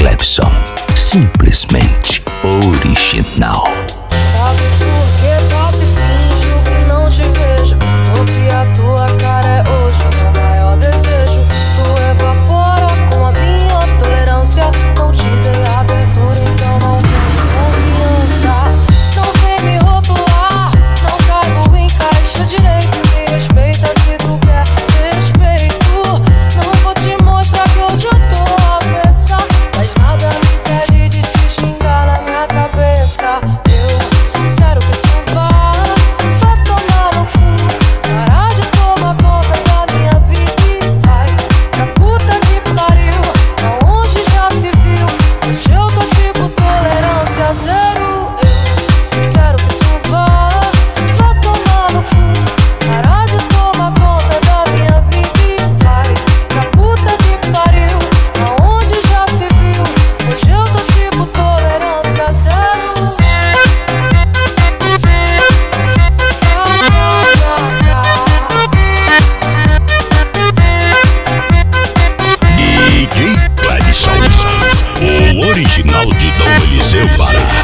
Clepson. Simplesmente original. final de Dom Eliseu Pará.